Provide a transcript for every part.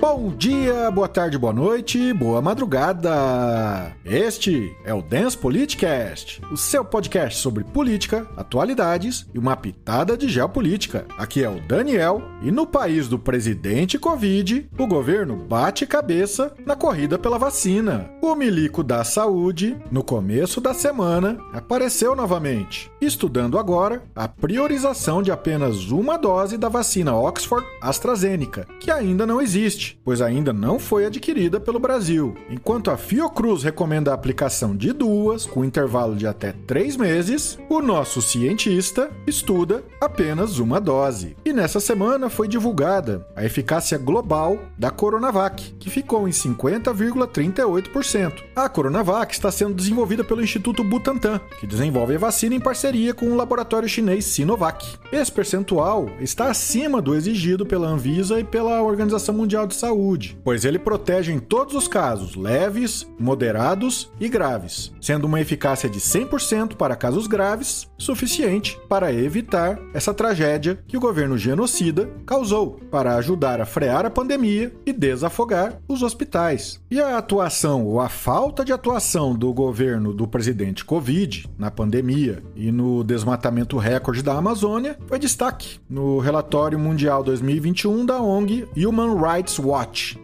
Bom dia, boa tarde, boa noite, boa madrugada. Este é o Dance Politicast, o seu podcast sobre política, atualidades e uma pitada de geopolítica. Aqui é o Daniel e no país do presidente Covid, o governo bate cabeça na corrida pela vacina. O milico da saúde, no começo da semana, apareceu novamente, estudando agora a priorização de apenas uma dose da vacina Oxford AstraZeneca, que ainda não existe pois ainda não foi adquirida pelo Brasil, enquanto a Fiocruz recomenda a aplicação de duas, com intervalo de até três meses, o nosso cientista estuda apenas uma dose. E nessa semana foi divulgada a eficácia global da Coronavac, que ficou em 50,38%. A Coronavac está sendo desenvolvida pelo Instituto Butantan, que desenvolve a vacina em parceria com o laboratório chinês Sinovac. Esse percentual está acima do exigido pela Anvisa e pela Organização Mundial de saúde, pois ele protege em todos os casos leves, moderados e graves, sendo uma eficácia de 100% para casos graves, suficiente para evitar essa tragédia que o governo genocida causou, para ajudar a frear a pandemia e desafogar os hospitais. E a atuação ou a falta de atuação do governo do presidente Covid na pandemia e no desmatamento recorde da Amazônia foi destaque no relatório mundial 2021 da ONG Human Rights Watch,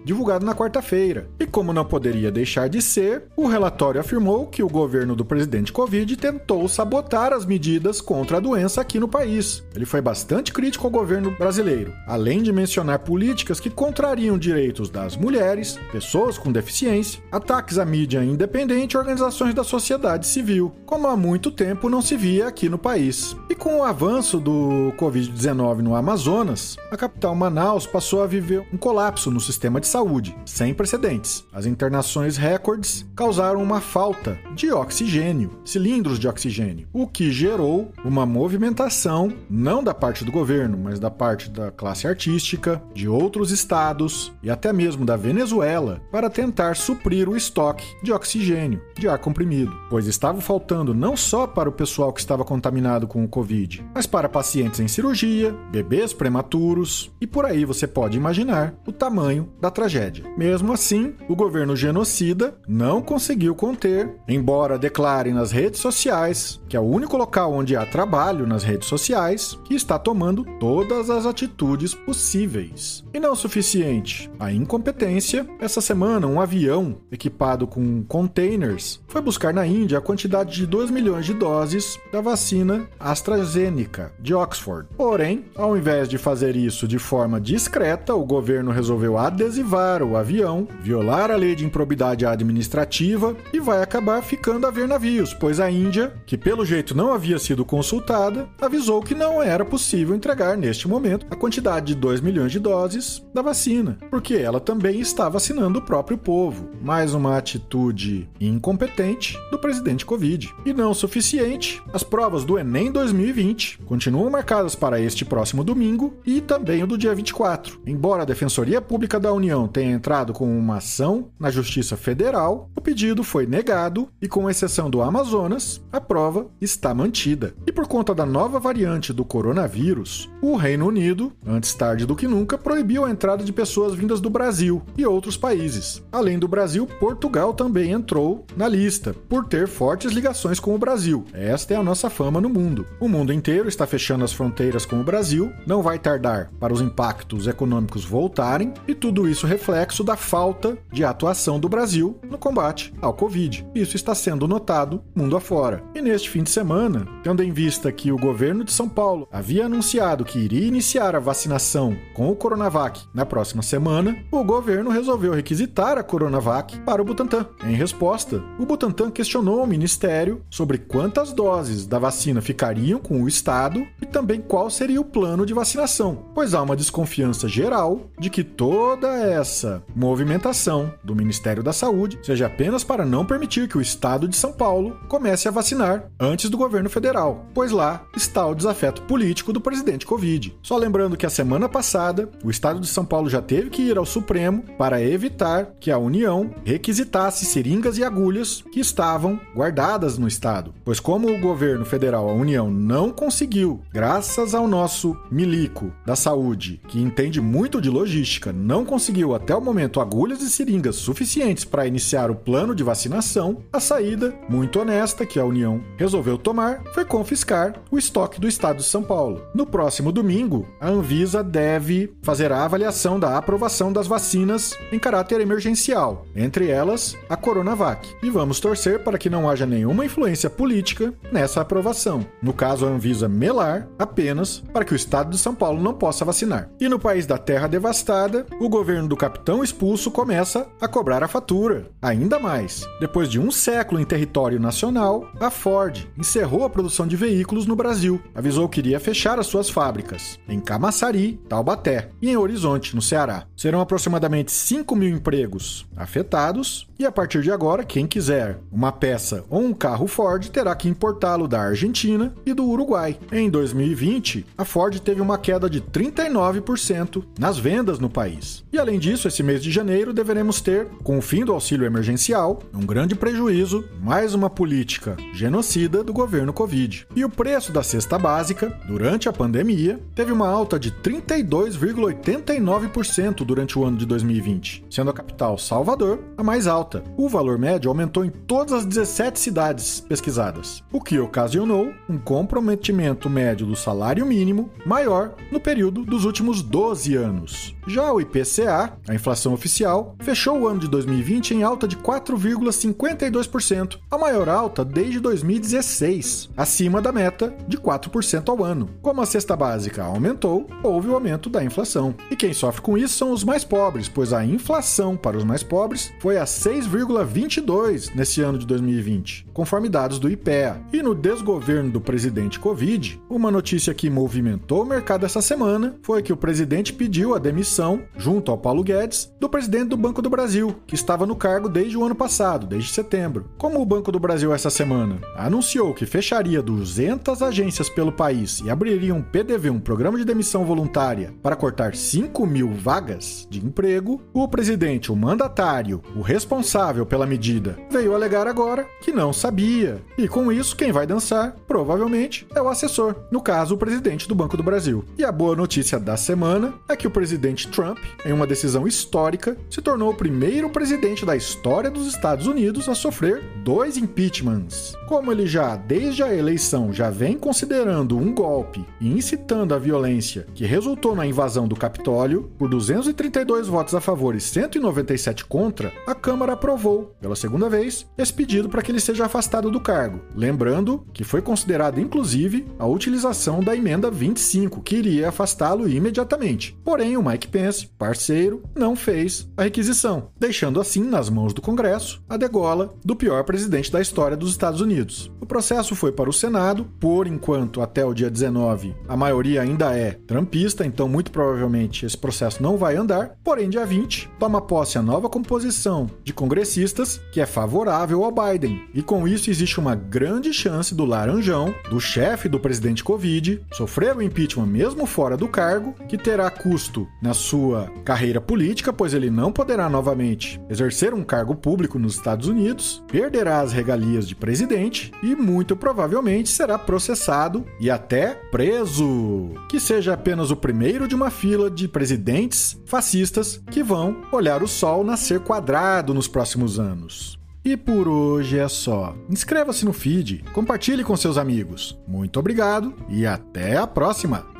divulgado na quarta-feira. E como não poderia deixar de ser, o relatório afirmou que o governo do presidente Covid tentou sabotar as medidas contra a doença aqui no país. Ele foi bastante crítico ao governo brasileiro, além de mencionar políticas que contrariam direitos das mulheres, pessoas com deficiência, ataques à mídia independente e organizações da sociedade civil, como há muito tempo não se via aqui no país. E com o avanço do Covid-19 no Amazonas, a capital Manaus passou a viver um colapso no sistema de saúde, sem precedentes. As internações recordes causaram uma falta de oxigênio, cilindros de oxigênio, o que gerou uma movimentação não da parte do governo, mas da parte da classe artística, de outros estados e até mesmo da Venezuela para tentar suprir o estoque de oxigênio, de ar comprimido, pois estava faltando não só para o pessoal que estava contaminado com o Covid, mas para pacientes em cirurgia, bebês prematuros e por aí você pode imaginar o tamanho tamanho da tragédia. Mesmo assim, o governo genocida não conseguiu conter, embora declare nas redes sociais que é o único local onde há trabalho nas redes sociais que está tomando todas as atitudes possíveis. E não o suficiente, a incompetência, essa semana um avião equipado com containers foi buscar na Índia a quantidade de 2 milhões de doses da vacina AstraZeneca de Oxford. Porém, ao invés de fazer isso de forma discreta, o governo resolveu resolveu adesivar o avião, violar a lei de improbidade administrativa e vai acabar ficando a ver navios, pois a Índia, que pelo jeito não havia sido consultada, avisou que não era possível entregar neste momento a quantidade de 2 milhões de doses da vacina, porque ela também está vacinando o próprio povo. Mais uma atitude incompetente do presidente Covid. E não suficiente, as provas do Enem 2020 continuam marcadas para este próximo domingo e também o do dia 24. Embora a Defensoria Pública Pública da União tenha entrado com uma ação na Justiça Federal, o pedido foi negado e, com exceção do Amazonas, a prova está mantida. E por conta da nova variante do coronavírus, o Reino Unido, antes tarde do que nunca, proibiu a entrada de pessoas vindas do Brasil e outros países. Além do Brasil, Portugal também entrou na lista, por ter fortes ligações com o Brasil. Esta é a nossa fama no mundo. O mundo inteiro está fechando as fronteiras com o Brasil, não vai tardar para os impactos econômicos voltarem e tudo isso reflexo da falta de atuação do Brasil no combate ao Covid. Isso está sendo notado mundo afora. E neste fim de semana, tendo em vista que o governo de São Paulo havia anunciado que iria iniciar a vacinação com o Coronavac na próxima semana, o governo resolveu requisitar a Coronavac para o Butantan. Em resposta, o Butantan questionou o ministério sobre quantas doses da vacina ficariam com o Estado e também qual seria o plano de vacinação, pois há uma desconfiança geral de que todo toda essa movimentação do Ministério da Saúde seja apenas para não permitir que o Estado de São Paulo comece a vacinar antes do governo federal, pois lá está o desafeto político do presidente Covid. Só lembrando que a semana passada, o Estado de São Paulo já teve que ir ao Supremo para evitar que a União requisitasse seringas e agulhas que estavam guardadas no Estado, pois como o governo federal, a União, não conseguiu, graças ao nosso milico da saúde, que entende muito de logística, não conseguiu até o momento agulhas e seringas suficientes para iniciar o plano de vacinação, a saída, muito honesta, que a União resolveu tomar foi confiscar o estoque do estado de São Paulo. No próximo domingo, a Anvisa deve fazer a avaliação da aprovação das vacinas em caráter emergencial, entre elas a Coronavac. E vamos torcer para que não haja nenhuma influência política nessa aprovação. No caso, a Anvisa melar apenas para que o estado de São Paulo não possa vacinar. E no país da terra devastada, o governo do capitão expulso começa a cobrar a fatura. Ainda mais, depois de um século em território nacional, a Ford encerrou a produção de veículos no Brasil. Avisou que iria fechar as suas fábricas em Camaçari, Taubaté e em Horizonte, no Ceará. Serão aproximadamente 5 mil empregos afetados e a partir de agora, quem quiser uma peça ou um carro Ford terá que importá-lo da Argentina e do Uruguai. Em 2020, a Ford teve uma queda de 39% nas vendas no país. E além disso, esse mês de janeiro deveremos ter, com o fim do auxílio emergencial, um grande prejuízo, mais uma política genocida do governo Covid. E o preço da cesta básica, durante a pandemia, teve uma alta de 32,89% durante o ano de 2020, sendo a capital Salvador a mais alta. O valor médio aumentou em todas as 17 cidades pesquisadas, o que ocasionou um comprometimento médio do salário mínimo maior no período dos últimos 12 anos. Já o IPCA, a inflação oficial, fechou o ano de 2020 em alta de 4,52%, a maior alta desde 2016, acima da meta de 4% ao ano. Como a cesta básica aumentou, houve o aumento da inflação. E quem sofre com isso são os mais pobres, pois a inflação para os mais pobres foi a 6 6,22 nesse ano de 2020, conforme dados do IPEA. E no desgoverno do presidente Covid, uma notícia que movimentou o mercado essa semana foi que o presidente pediu a demissão, junto ao Paulo Guedes, do presidente do Banco do Brasil, que estava no cargo desde o ano passado, desde setembro. Como o Banco do Brasil essa semana anunciou que fecharia 200 agências pelo país e abriria um PDV, um programa de demissão voluntária, para cortar 5 mil vagas de emprego, o presidente, o mandatário, o responsável pela medida veio alegar agora que não sabia. E com isso, quem vai dançar, provavelmente, é o assessor, no caso, o presidente do Banco do Brasil. E a boa notícia da semana é que o presidente Trump, em uma decisão histórica, se tornou o primeiro presidente da história dos Estados Unidos a sofrer dois impeachments. Como ele já, desde a eleição, já vem considerando um golpe e incitando a violência que resultou na invasão do Capitólio, por 232 votos a favor e 197 contra, a Câmara aprovou, pela segunda vez, esse pedido para que ele seja afastado do cargo. Lembrando que foi considerado, inclusive, a utilização da emenda 25, que iria afastá-lo imediatamente. Porém, o Mike Pence, parceiro, não fez a requisição, deixando assim nas mãos do Congresso a degola do pior presidente da história dos Estados Unidos. O processo foi para o Senado, por enquanto, até o dia 19, a maioria ainda é trumpista, então muito provavelmente esse processo não vai andar. Porém, dia 20, toma posse a nova composição de congressistas que é favorável ao Biden. E com isso existe uma grande chance do Laranjão, do chefe do presidente Covid, sofrer o impeachment mesmo fora do cargo, que terá custo na sua carreira política, pois ele não poderá novamente exercer um cargo público nos Estados Unidos, perderá as regalias de presidente e muito provavelmente será processado e até preso. Que seja apenas o primeiro de uma fila de presidentes fascistas que vão olhar o sol nascer quadrado nos próximos anos. E por hoje é só. Inscreva-se no feed, compartilhe com seus amigos. Muito obrigado e até a próxima!